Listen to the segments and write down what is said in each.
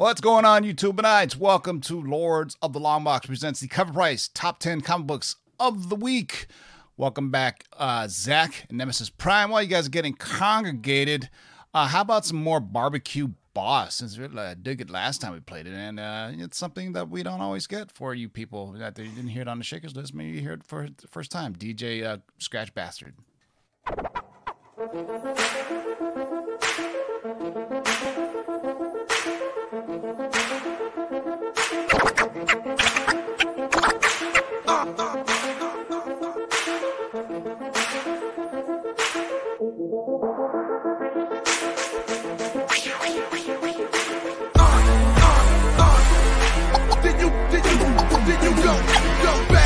What's going on, YouTube and Welcome to Lords of the Long Box presents the Cover Price Top 10 Comic Books of the Week. Welcome back, uh, Zach and Nemesis Prime. While you guys are getting congregated, uh, how about some more barbecue boss? Since I uh, did it last time we played it, and uh, it's something that we don't always get for you people that you didn't hear it on the Shakers list. Maybe you hear it for the first time. DJ uh, Scratch Bastid. Baby,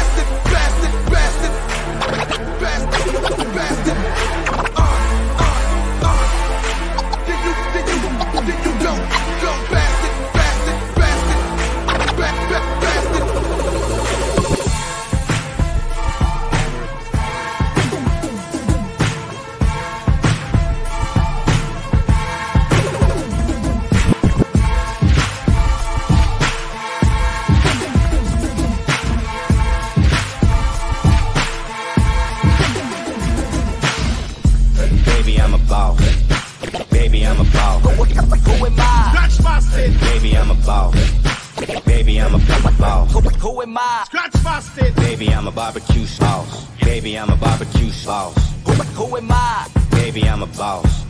sauce. Baby, I'm a barbecue sauce. Who, who am I? Baby, I'm a boss.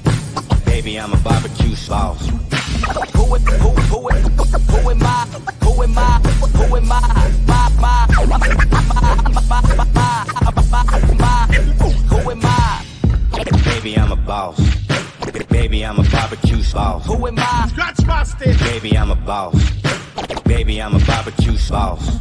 Baby, I'm a barbecue sauce. Who, who, who, who, who am I? Who am I? Who am I? My, my, my, my, my, my, my, my, Who am I? Baby, I'm a boss. Baby, I'm a barbecue sauce. Who am I? scratch my stick, Baby, I'm a boss. Baby, I'm a barbecue sauce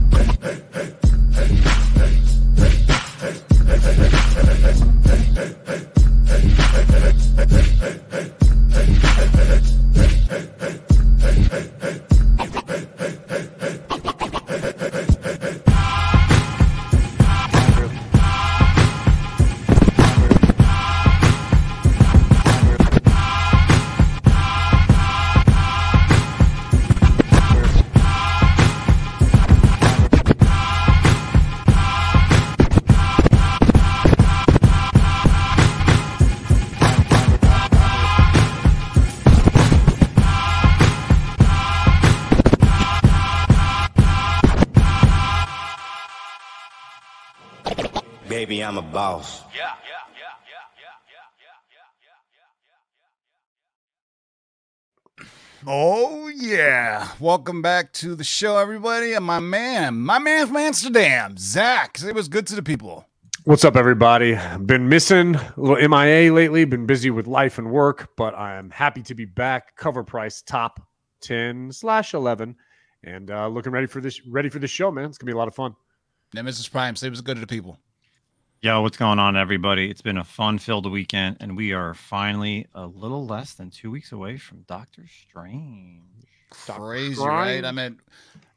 Baby, I'm a boss. Oh yeah! Welcome back to the show, everybody. And my man, my man from Amsterdam, Zach. Say what's good to the people. What's up, everybody? Been missing a little MIA lately. Been busy with life and work, but I am happy to be back. Cover price top ten slash eleven, and uh, looking ready for this. Ready for this show, man. It's gonna be a lot of fun. Nemesis Prime. Say what's good to the people. Yo, what's going on, everybody? It's been a fun filled weekend, and we are finally a little less than two weeks away from Doctor Strange. Crazy, Strange. right? I mean,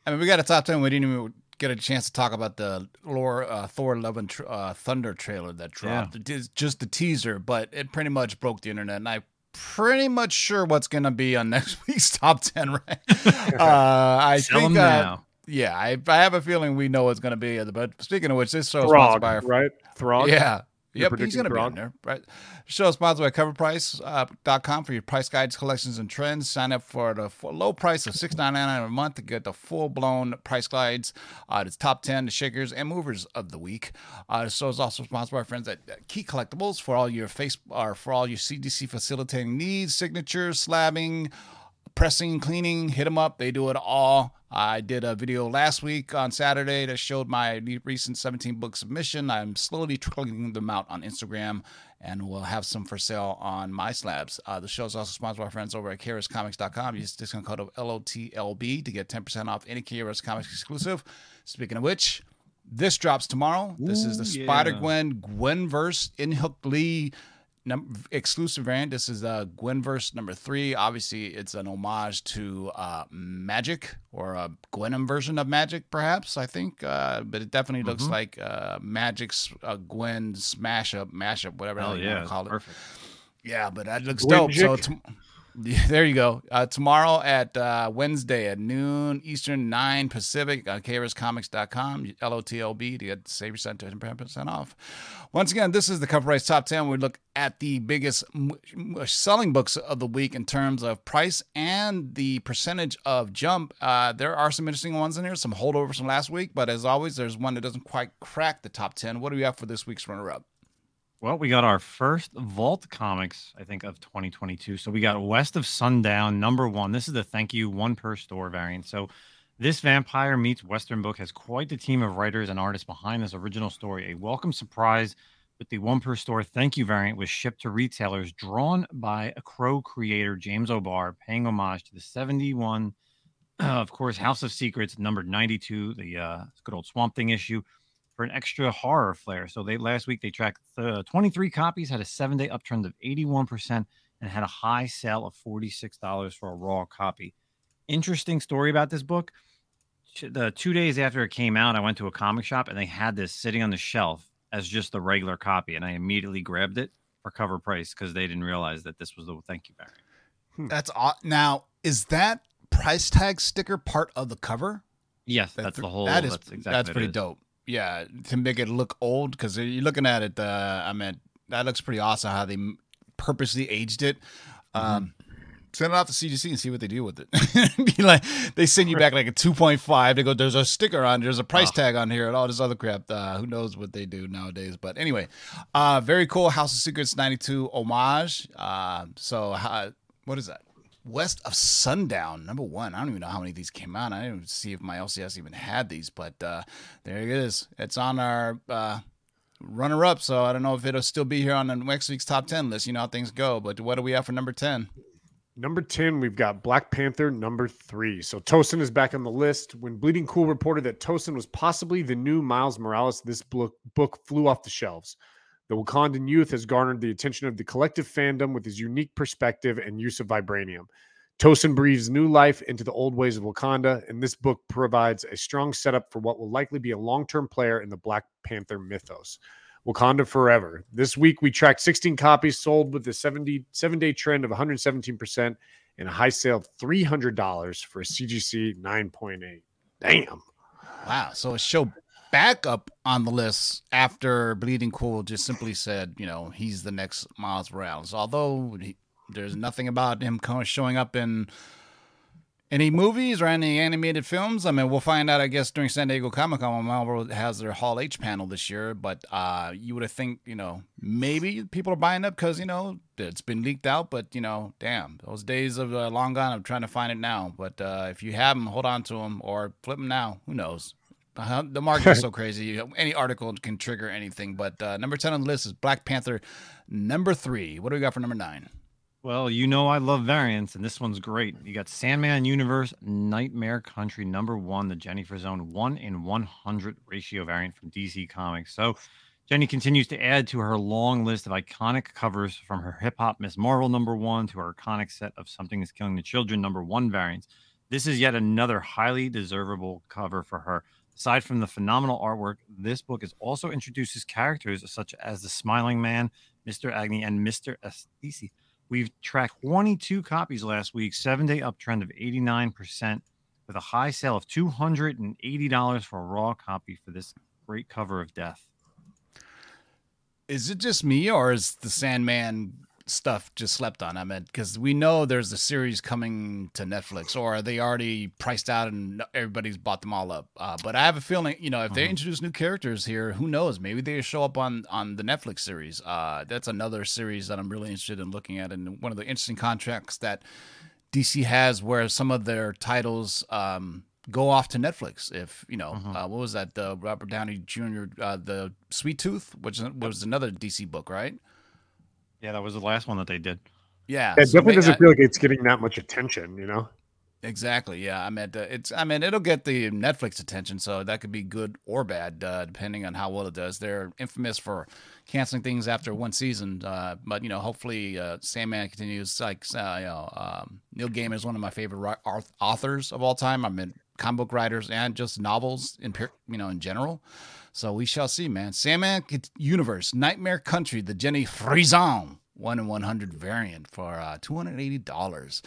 I mean, we got a top ten. We didn't even get a chance to talk about the lore, uh, Thor: Love and Tr- uh, Thunder trailer that dropped. It is just the teaser, but it pretty much broke the internet, and I'm pretty much sure what's gonna be on next week's top ten. Right? uh, I Sell think. them Uh, now. Yeah, I, I have a feeling we know what's gonna be. But speaking of which, this show is Throg, sponsored by our right? Throg. yeah. You're Yep, he's going to be in there. Right. Show sponsored by CoverPrice.com for your price guides, collections, and trends. Sign up for the for low price of six nine nine a month to get the full blown price guides. Uh, it's top 10, the shakers, and movers of the week. Uh, the show is also sponsored by our friends at Key Collectibles for all your face or for all your CGC facilitating needs, signatures, slabbing, pressing, cleaning, hit them up. They do it all. I did a video last week on Saturday that showed my recent 17 book submission. I'm slowly trickling them out on Instagram and we'll have some for sale on my slabs. Uh, the show is also sponsored by our friends over at KRSComics.com. Use the discount code of LOTLB to get 10% off any KRS Comics exclusive. Speaking of which, this drops tomorrow. this is the Ooh, Spider yeah. Gwen Gwenverse Inhyuk Lee num- exclusive variant. This is uh, Gwenverse number three. Obviously, it's an homage to uh, Magik or a Gwenom version of Magik, perhaps. I think, uh, but it definitely Mm-hmm. looks like uh, Magik's uh, Gwen smash up, mashup, whatever Oh you yeah, want to call it. perfect. Yeah, but that looks dope. So Gwynjik. there you go. Uh, tomorrow at uh, Wednesday at noon Eastern, 9 Pacific on KRSComics.com, L-O-T-L-B to get save yourself 10% off. Once again, this is the Cover Price Top 10. We look at the biggest selling books of the week in terms of price and the percentage of jump. Uh, there are some interesting ones in here, some holdovers from last week, but as always, there's one that doesn't quite crack the top 10. What do we have for this week's runner-up? Well, we got our first Vault Comics, I think, of 2022. So we got West of Sundown, number one. This is the thank you one per store variant. So this Vampire Meets Western book has quite the team of writers and artists behind this original story. A welcome surprise with the one per store thank you variant was shipped to retailers, drawn by a Crow creator, James O'Barr, paying homage to the 71, uh, of course, House of Secrets, number 92, the uh, good old Swamp Thing issue for an extra horror flair. So they last week they tracked uh, 23 copies, had a seven day uptrend of 81%, and had a high sale of $46 for a raw copy. Interesting story about this book. The two days after it came out, I went to a comic shop and they had this sitting on the shelf as just the regular copy, and I immediately grabbed it for cover price because they didn't realize that this was the thank you variant. That's odd. now is that price tag sticker part of the cover? Yes, That- that's the whole. That is that's exactly that's pretty is. dope. Yeah, to make it look old because you're looking at it. Uh, I mean, that looks pretty awesome how they purposely aged it. Mm-hmm. Um, send it off to CGC and see what they do with it. Be like they send you back like a two point five. They go, there's a sticker on, there's a price Oh. tag on here, and all this other crap. Uh, who knows what they do nowadays? But anyway, uh, very cool. House of Secrets ninety two homage. Uh, so what is that? West of Sundown, number one. I don't even know how many of these came out. I didn't even see if my LCS even had these, but uh, there it is. It's on our uh, runner up, so I don't know if it'll still be here on the next week's top 10 list. You know how things go, but what do we have for number 10? Number 10, we've got Black Panther number three. So Tosin is back on the list. When Bleeding Cool reported that Tosin was possibly the new Miles Morales, this book, book flew off the shelves. The Wakandan youth has garnered the attention of the collective fandom with his unique perspective and use of vibranium. Tosin breathes new life into the old ways of Wakanda, and this book provides a strong setup for what will likely be a long term player in the Black Panther mythos. Wakanda Forever. This week we tracked 16 copies sold with a 70, seven day trend of 117% and a high sale of $300 for a CGC 9.8. Damn. Wow. So it showed back up on the list after Bleeding Cool just simply said, you know, he's the next Miles Morales. Although he, there's nothing about him showing up in any movies or any animated films. I mean, we'll find out, I guess, during San Diego Comic Con when Marvel has their Hall H panel this year. But uh, you would have think, you know, maybe people are buying up because, you know, it's been leaked out. But, you know, damn, those days of uh, long gone. I'm trying to find it now. But uh, if you have them, hold on to them or flip them now. Who knows? Uh, the market is so crazy. Any article can trigger anything. But uh, number 10 on the list is Black Panther. Number three. What do we got for number nine? Well, you know I love variants, and this one's great. You got Sandman Universe Nightmare Country number one, the Jenny Frison one in 100 ratio variant from DC Comics. So Jenny continues to add to her long list of iconic covers from her hip hop Miss Marvel number one to her iconic set of Something is Killing the Children number one variants. This is yet another highly deservable cover for her. Aside from the phenomenal artwork, this book is also introduces characters such as the Smiling Man, Mr. Agony, and Mr. Ecstasy. We've tracked 22 copies last week, seven day uptrend of 89%, with a high sale of $280 for a raw copy for this great cover of Death. Is it just me or is the Sandman stuff just slept on? I mean, because we know there's a series coming to Netflix, or are they already priced out and everybody's bought them all up? Uh, but I have a feeling, you know, if they introduce new characters here, who knows? Maybe they show up on on the Netflix series. Uh, that's another series that I'm really interested in looking at, and one of the interesting contracts that DC has, where some of their titles. Um, Go off to Netflix if you know uh, what was that the Robert Downey Jr. Uh, the Sweet Tooth, which was another DC book, right? Yeah, that was the last one that they did. Yeah, It so definitely may- doesn't I- feel like it's getting that much attention, you know? exactly. Yeah, I mean, uh, it's. I mean, it'll get the Netflix attention, so that could be good or bad, uh, depending on how well it does. They're infamous for canceling things after one season, uh, but you know, hopefully, uh, Sandman continues. Like, uh, you know, um, Neil Gaiman is one of my favorite authors of all time. I mean, comic book writers and just novels in you know in general. So we shall see, man. Sandman Universe, Nightmare Country, the Jenny Frison one in one hundred variant for uh, two hundred eighty dollars.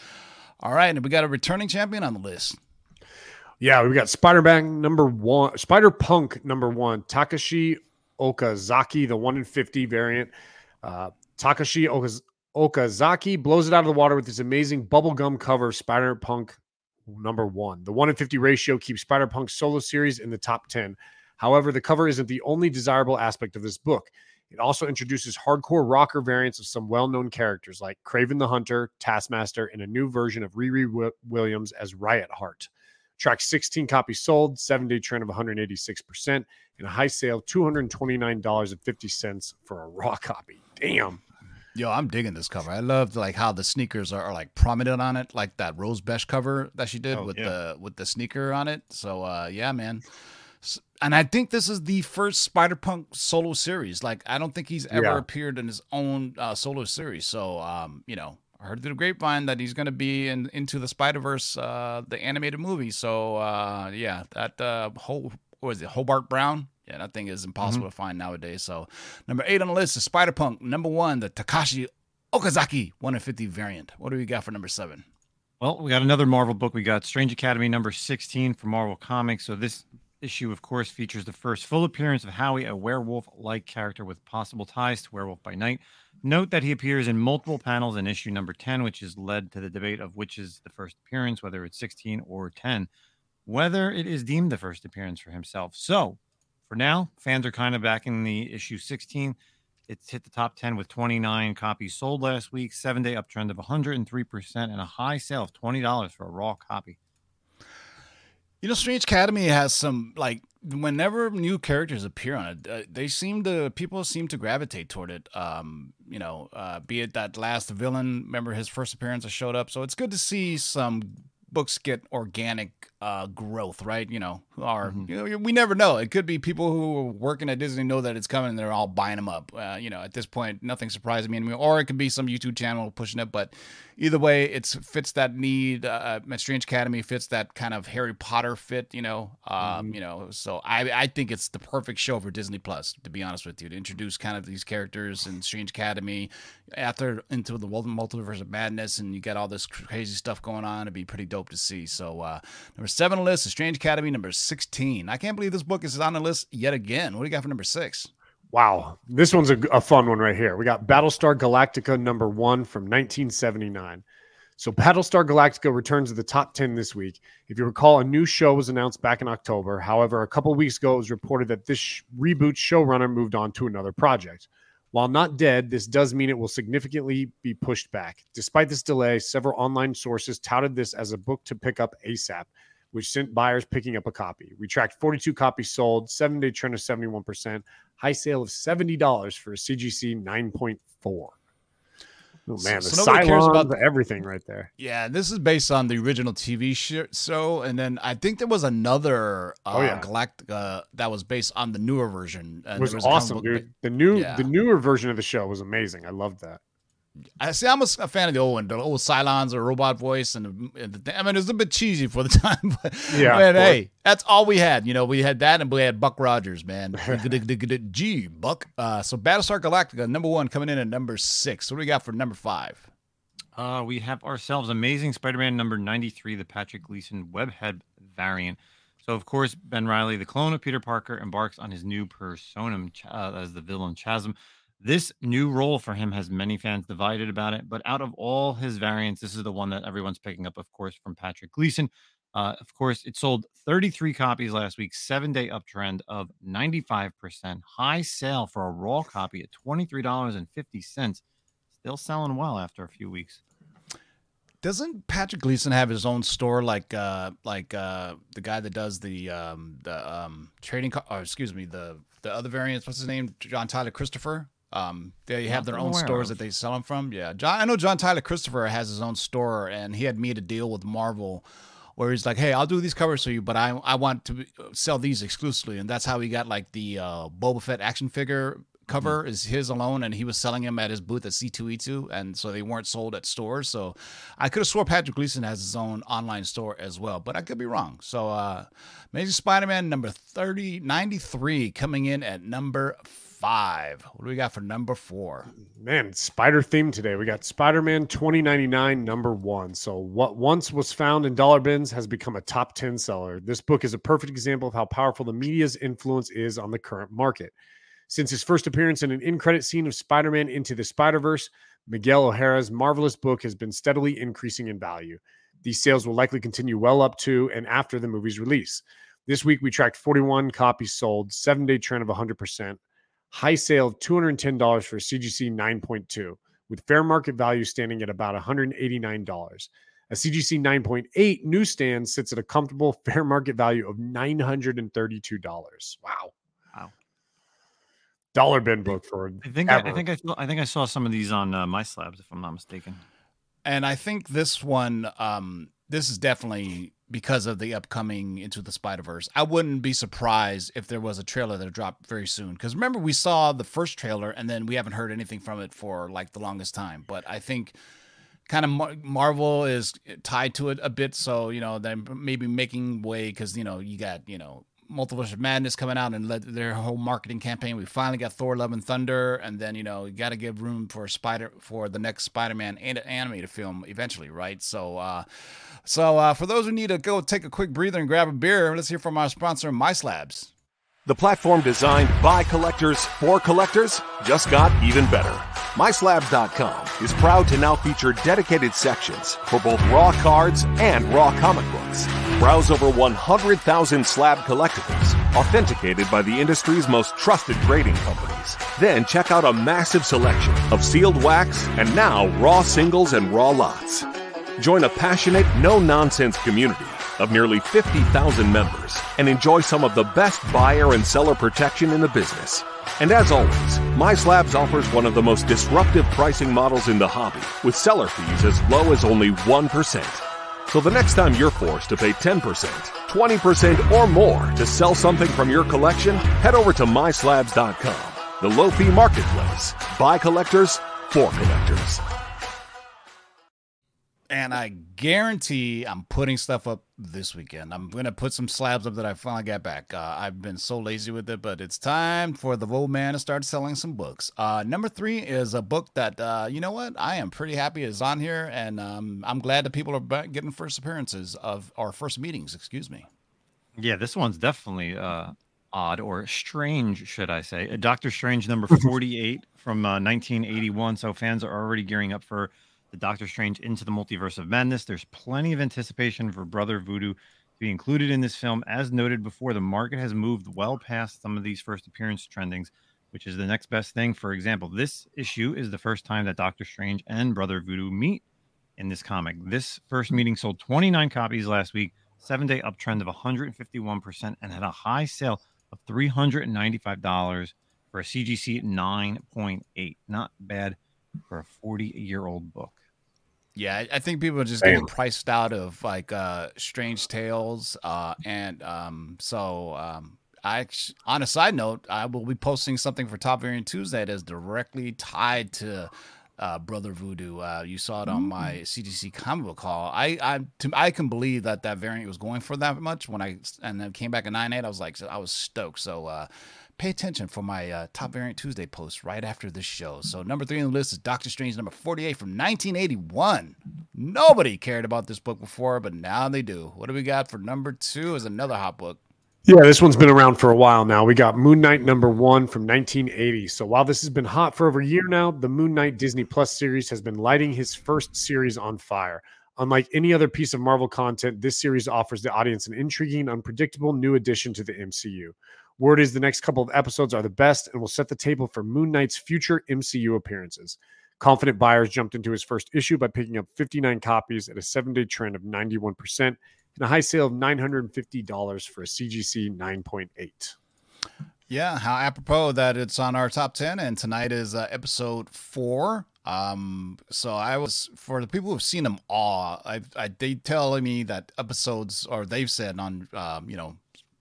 All right, and we got a returning champion on the list. Yeah, we got Spider Man number one, Spider Punk number one, Takashi Okazaki, the one in 50 variant. Uh, Takashi Okaz- Okazaki blows it out of the water with this amazing bubblegum cover, Spider Punk number one. The one in 50 ratio keeps Spider Punk's solo series in the top 10. However, the cover isn't the only desirable aspect of this book. It also introduces hardcore rocker variants of some well known characters like Kraven the Hunter, Taskmaster, and a new version of Riri Wi- Williams as Riot Heart. Track 16 copies sold, seven day trend of 186%, and a high sale $229.50 for a raw copy. Damn. Yo, I'm digging this cover. I love like how the sneakers are, are like prominent on it, like that Rose Besch cover that she did Oh, with yeah. the with the sneaker on it. So uh yeah, man. S- And I think this is the first Spider Punk solo series. Like I don't think he's ever Yeah. appeared in his own uh, solo series. So um, you know, I heard through the grapevine that he's gonna be in into the Spider Verse, uh, the animated movie. So uh, yeah, that uh, whole what is it, Hobart Brown? Yeah, that thing is impossible Mm-hmm. to find nowadays. So number eight on the list is Spider Punk. Number one, the Takashi Okazaki 1 in 50 variant. What do we got for number seven? Well, we got another Marvel book. We got Strange Academy number 16 for Marvel Comics. So this issue, of course, features the first full appearance of Howie, a werewolf-like character with possible ties to Werewolf by Night. Note that he appears in multiple panels in issue number 10, which has led to the debate of which is the first appearance, whether it's 16 or 10, whether it is deemed the first appearance for himself. So, for now, fans are kind of back in the issue 16. It's hit the top 10 with 29 copies sold last week, seven day uptrend of 103%, and a high sale of $20 for a raw copy. You know, Strange Academy has some like whenever new characters appear on it, uh, they seem to people seem to gravitate toward it. Um, you know, uh, be it that last villain, remember his first appearance that showed up. So it's good to see some books get organic uh, growth, right? You know, who are you know we never know. It could be people who are working at Disney know that it's coming and they're all buying them up. Uh, you know, at this point, nothing surprises me anymore. Or it could be some YouTube channel pushing it. But either way, it fits that need. Uh, uh, Strange Academy fits that kind of Harry Potter fit. You know, um, you know. So I I think it's the perfect show for Disney Plus. To be honest with you, to introduce kind of these characters in Strange Academy after into the multiverse of madness, and you got all this crazy stuff going on. It'd be pretty dope to see. So uh, number seven on the list is Strange Academy number sixteen. I can't believe this book is on the list yet again. What do you got for number six? Wow. This one's a, a fun one right here. We got Battlestar Galactica number one from 1979. So Battlestar Galactica returns to the top 10 this week. If you recall, a new show was announced back in October. However, a couple weeks ago, it was reported that this sh- reboot showrunner moved on to another project. While not dead, this does mean it will significantly be pushed back. Despite this delay, several online sources touted this as a book to pick up ASAP, which sent buyers picking up a copy. We tracked 42 copies sold, seven day trend of 71%, high sale of $70 for a CGC 9.4. Oh man, So- the so cares about- Cylons, everything right there. Yeah, this is based on the original TV sh- show, and then I think there was another uh, Oh, yeah. Galactica that was based on the newer version. It And was there a comic awesome, dude. The new, Yeah. the newer version of the show was amazing. I loved that. I see. I'm a fan of the old one, the old Cylons or robot voice, and, and the, I mean, it was a bit cheesy for the time, but Yeah, man, of course. hey, that's all we had. You know, we had that, and we had Buck Rogers, man. Gee, Buck. Uh, so Battlestar Galactica, number one, coming in at number six. What do we got for number five? Uh, we have ourselves Amazing Spider-Man number 93, the Patrick Gleason webhead variant. So, of course, Ben Reilly, the clone of Peter Parker, embarks on his new personam Ch- uh, as the villain Chasm. This new role for him has many fans divided about it, but out of all his variants, this is the one that everyone's picking up, of course, from Patrick Gleason. Uh, of course, it sold 33 copies last week, seven day uptrend of 95%, high sale for a raw copy at $23.50. Still selling well after a few weeks. Doesn't Patrick Gleason have his own store like uh like uh the guy that does the um the um trading car or excuse me the the other variants what's his name John Tyler Christopher um they have Not their own stores of. that they sell them from. Yeah. John I know John Tyler Christopher has his own store and he had made a deal with Marvel where he's like hey I'll do these covers for you but I I want to sell these exclusively. And that's how he got like the uh Boba Fett action figure cover is his alone and he was selling them at his booth at C2E2 and so they weren't sold at stores. So I could have swore Patrick Gleason has his own online store as well but I could be wrong. So uh Amazing Spider-Man number 30 93 coming in at number five. What do we got for number four? Man, spider theme today. We got Spider Man 2099, number one. So, what once was found in dollar bins has become a top 10 seller. This book is a perfect example of how powerful the media's influence is on the current market. Since his first appearance in an in credit scene of Spider Man Into the Spider Verse, Miguel O'Hara's marvelous book has been steadily increasing in value. These sales will likely continue well up to and after the movie's release. This week, we tracked 41 copies sold, seven day trend of 100%, high sale of $210 for CGC 9.2, with fair market value standing at about $189. A CGC 9.8 newsstand sits at a comfortable fair market value of $932. Wow. Wow. Dollar bin book for I think I, ever. I think I, saw, I think I saw some of these on uh, my slabs, if I'm not mistaken. And I think this one, um, this is definitely because of the upcoming Into the Spider Verse. I wouldn't be surprised if there was a trailer that dropped very soon. Because remember, we saw the first trailer and then we haven't heard anything from it for like the longest time. But I think kind of Mar- Marvel is tied to it a bit. So, you know, they're maybe making way because, you know, you got, you know, Multiverse of Madness coming out and led their whole marketing campaign. We finally got Thor: Love and Thunder, and then you know you got to give room for Spider for the next Spider-Man and an- animated film eventually, right? So, uh, so uh, for those who need to go take a quick breather and grab a beer, let's hear from our sponsor, My Slabs. The platform designed by collectors for collectors just got even better. MySlabs.com is proud to now feature dedicated sections for both raw cards and raw comic books. Browse over 100,000 slab collectibles, authenticated by the industry's most trusted grading companies. Then check out a massive selection of sealed wax and now raw singles and raw lots. Join a passionate, no nonsense community of nearly 50,000 members and enjoy some of the best buyer and seller protection in the business. And as always, My Slabs offers one of the most disruptive pricing models in the hobby with seller fees as low as only 1%. So the next time you're forced to pay 10%, 20% or more to sell something from your collection, head over to myslabs.com, the low fee marketplace Buy collectors for collectors. And I guarantee I'm putting stuff up this weekend. I'm gonna put some slabs up that I finally got back. Uh, I've been so lazy with it, but it's time for the old man to start selling some books. Uh, number three is a book that uh, you know what I am pretty happy is on here, and um, I'm glad that people are getting first appearances of our first meetings. Excuse me. Yeah, this one's definitely uh, odd or strange, should I say? Uh, Doctor Strange number 48 from uh, 1981. So fans are already gearing up for the Doctor Strange into the multiverse of madness. There's plenty of anticipation for Brother Voodoo to be included in this film. As noted before, the market has moved well past some of these first appearance trendings, which is the next best thing. For example, this issue is the first time that Doctor Strange and Brother Voodoo meet in this comic. This first meeting sold 29 copies last week, seven day uptrend of 151%, and had a high sale of $395 for a CGC 9.8. Not bad for a 40 year old book. Yeah, I- think people are just Damn. getting priced out of like uh Strange Tales. Uh and um so um I on a side note, I will be posting something for Top Variant Tuesday that is directly tied to uh, Brother Voodoo. Uh, you saw it on my CGC comic book call. I I to, I can believe that that variant was going for that much when I and then came back at nine eight. I was like I was stoked. So uh, pay attention for my uh, Top Variant Tuesday post right after this show. So number three on the list is Doctor Strange number forty eight from nineteen eighty one. Nobody cared about this book before, but now they do. What do we got for number two? Is another hot book. Yeah, this one's been around for a while now. We got Moon Knight number one from 1980. So while this has been hot for over a year now, the Moon Knight Disney Plus series has been lighting his first series on fire. Unlike any other piece of Marvel content, this series offers the audience an intriguing, unpredictable new addition to the MCU. Word is the next couple of episodes are the best and will set the table for Moon Knight's future MCU appearances. Confident buyers jumped into his first issue by picking up 59 copies at a seven day trend of 91% and a high sale of $950 for a CGC 9.8. Yeah, how apropos that it's on our top 10 and tonight is uh, episode 4. Um so I was for the people who've seen them all, I I they tell me that episodes or they've said on um you know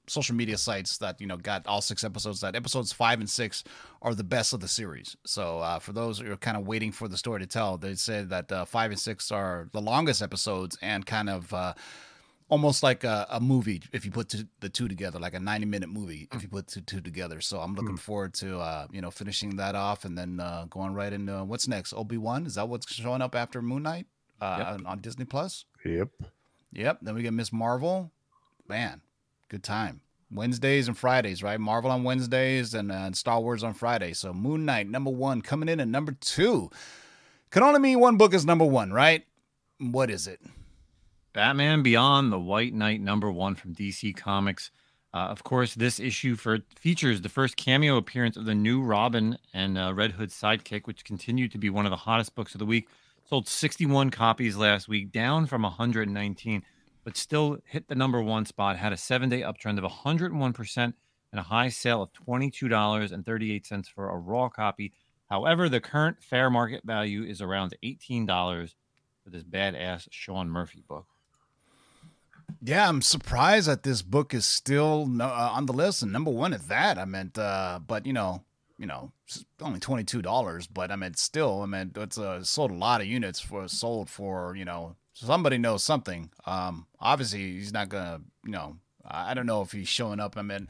social media sites that you know got all six episodes that episodes 5 and 6 are the best of the series. So uh for those who are kind of waiting for the story to tell, they said that uh, 5 and 6 are the longest episodes and kind of uh almost like a, a movie if you put two, the two together, like a 90 minute movie if you put two, two together. So I'm looking forward to uh, you know finishing that off and then uh, going right into what's next. Obi Wan is that what's showing up after Moon Knight uh, on, on Disney Plus? Yep. Yep. Then we get Miss Marvel. Man, good time. Wednesdays and Fridays, right? Marvel on Wednesdays and, uh, and Star Wars on Friday. So Moon Knight, number one, coming in at number two. Can only mean one book is number one, right? What is it? Batman Beyond the White Knight number one from DC Comics. Uh, of course, this issue for features the first cameo appearance of the new Robin and uh, Red Hood sidekick, which continued to be one of the hottest books of the week. Sold 61 copies last week, down from 119, but still hit the number one spot. Had a seven day uptrend of 101% and a high sale of $22.38 for a raw copy. However, the current fair market value is around $18 for this badass Sean Murphy book. Yeah, I'm surprised that this book is still uh, on the list and number one at that. I meant, uh, but you know, you know, only twenty two dollars, but I mean, still, I mean, it's uh, sold a lot of units for sold for you know somebody knows something. Um, obviously, he's not gonna, you know, I I don't know if he's showing up. I mean.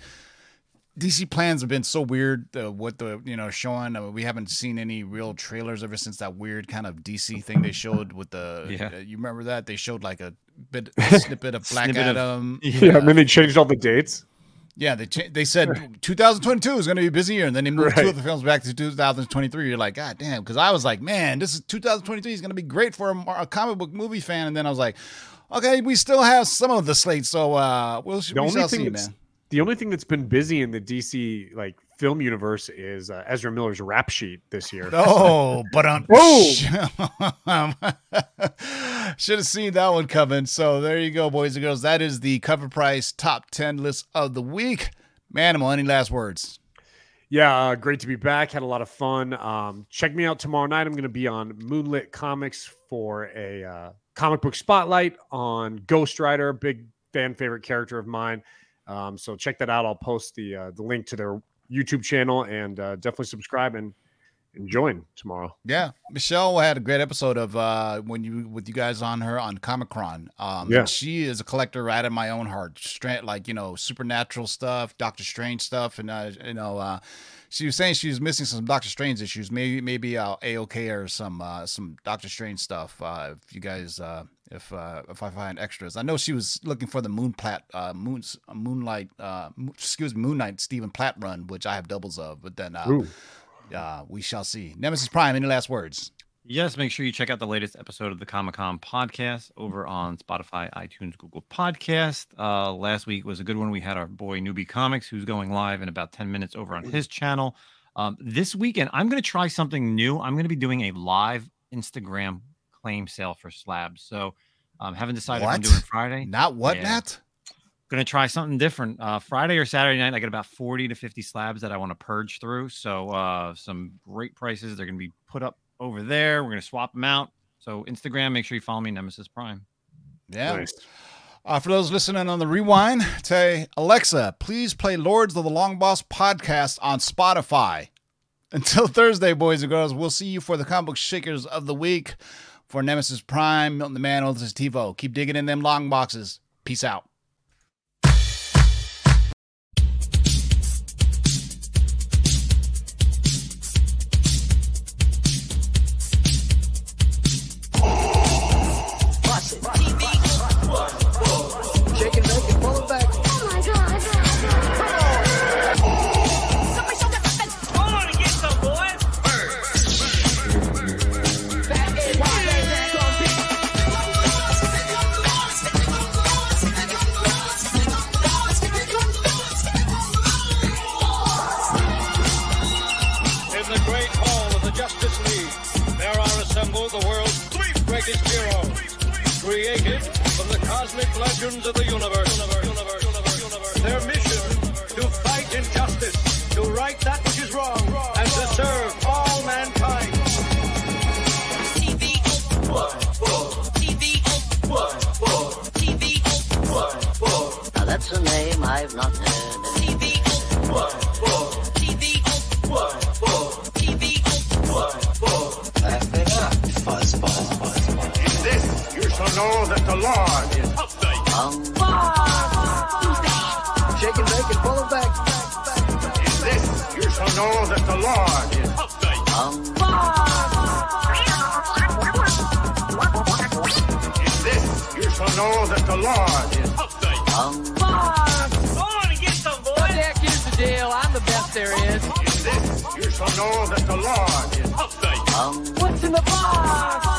DC plans have been so weird. Uh, what the you know showing, uh, we haven't seen any real trailers ever since that weird kind of DC thing they showed with the. Yeah. uh, you remember that they showed like a bit a snippet of Black Snippet of- Adam. Yeah, and then they changed all the dates. Yeah, they cha- they said 2022 is going to be a busy year, and then they moved two of the films back to 2023. You're like, God damn, because I was like, man, this is 2023 is going to be great for a, a comic book movie fan, and then I was like, okay, we still have some of the slate, so uh, we'll The we only thing see, man. the only thing that's been busy in the DC like film universe is uh, Ezra Miller's rap sheet this year. Oh, but um, should have seen that one coming. So there you go, boys and girls. That is the cover price top 10 list of the week. Manimal, any last words? Yeah, uh, great to be back. Had a lot of fun. Um, check me out tomorrow night. I'm going to be on Moonlit Comics for a uh, comic book spotlight on Ghost Rider, big fan favorite character of mine. Um, so check that out. I'll post the uh, the link to their YouTube channel and uh, definitely subscribe and, and join tomorrow. Yeah, Michelle had a great episode of uh when you with you guys on her on Comic Con. Um, Yeah. she is a collector right in my own heart. Like you know supernatural stuff, Doctor Strange stuff, and uh, you know uh, she was saying she was missing some Doctor Strange issues. Maybe maybe uh, AOK or some uh, some Doctor Strange stuff. Uh, if you guys uh, if uh, if I find extras, I know she was looking for the Moon Plat uh, Moon's Moonlight uh, Mo- excuse me Moon Knight Stephen Platt run, which I have doubles of. But then uh, uh, we shall see. Nemesis Prime. Any last words? Yes, make sure you check out the latest episode of the Comic Con podcast over on Spotify, iTunes, Google Podcast. Uh, last week was a good one. We had our boy Newbie Comics, who's going live in about 10 minutes over on his channel. Um, this weekend, I'm going to try something new. I'm going to be doing a live Instagram claim sale for slabs. So, um, haven't decided if I'm doing Friday. Not what, Yeah. Nat? Gonna try something different. Uh, Friday or Saturday night, I got about 40 to 50 slabs that I want to purge through. So uh, some great prices. They're gonna be put up over there. We're gonna swap them out. So Instagram, make sure you follow me, Nemesis Prime. Yeah. Nice. Uh, for those listening on the rewind, say, Alexa, please play Lords of the Long Box podcast on Spotify. Until Thursday, boys and girls, we'll see you for the comic book shakers of the week. For Nemesis Prime, Milton the Man, this is TiVo. Keep digging in them long boxes. Peace out. Heroes, created from the cosmic legends of the universe. Their you shall know that the Lord is upright. In this, you shall know that the Lord is upright. Jack, here's the deal. I'm the best there is. In this, you shall know that the Lord is upright. What's in the box?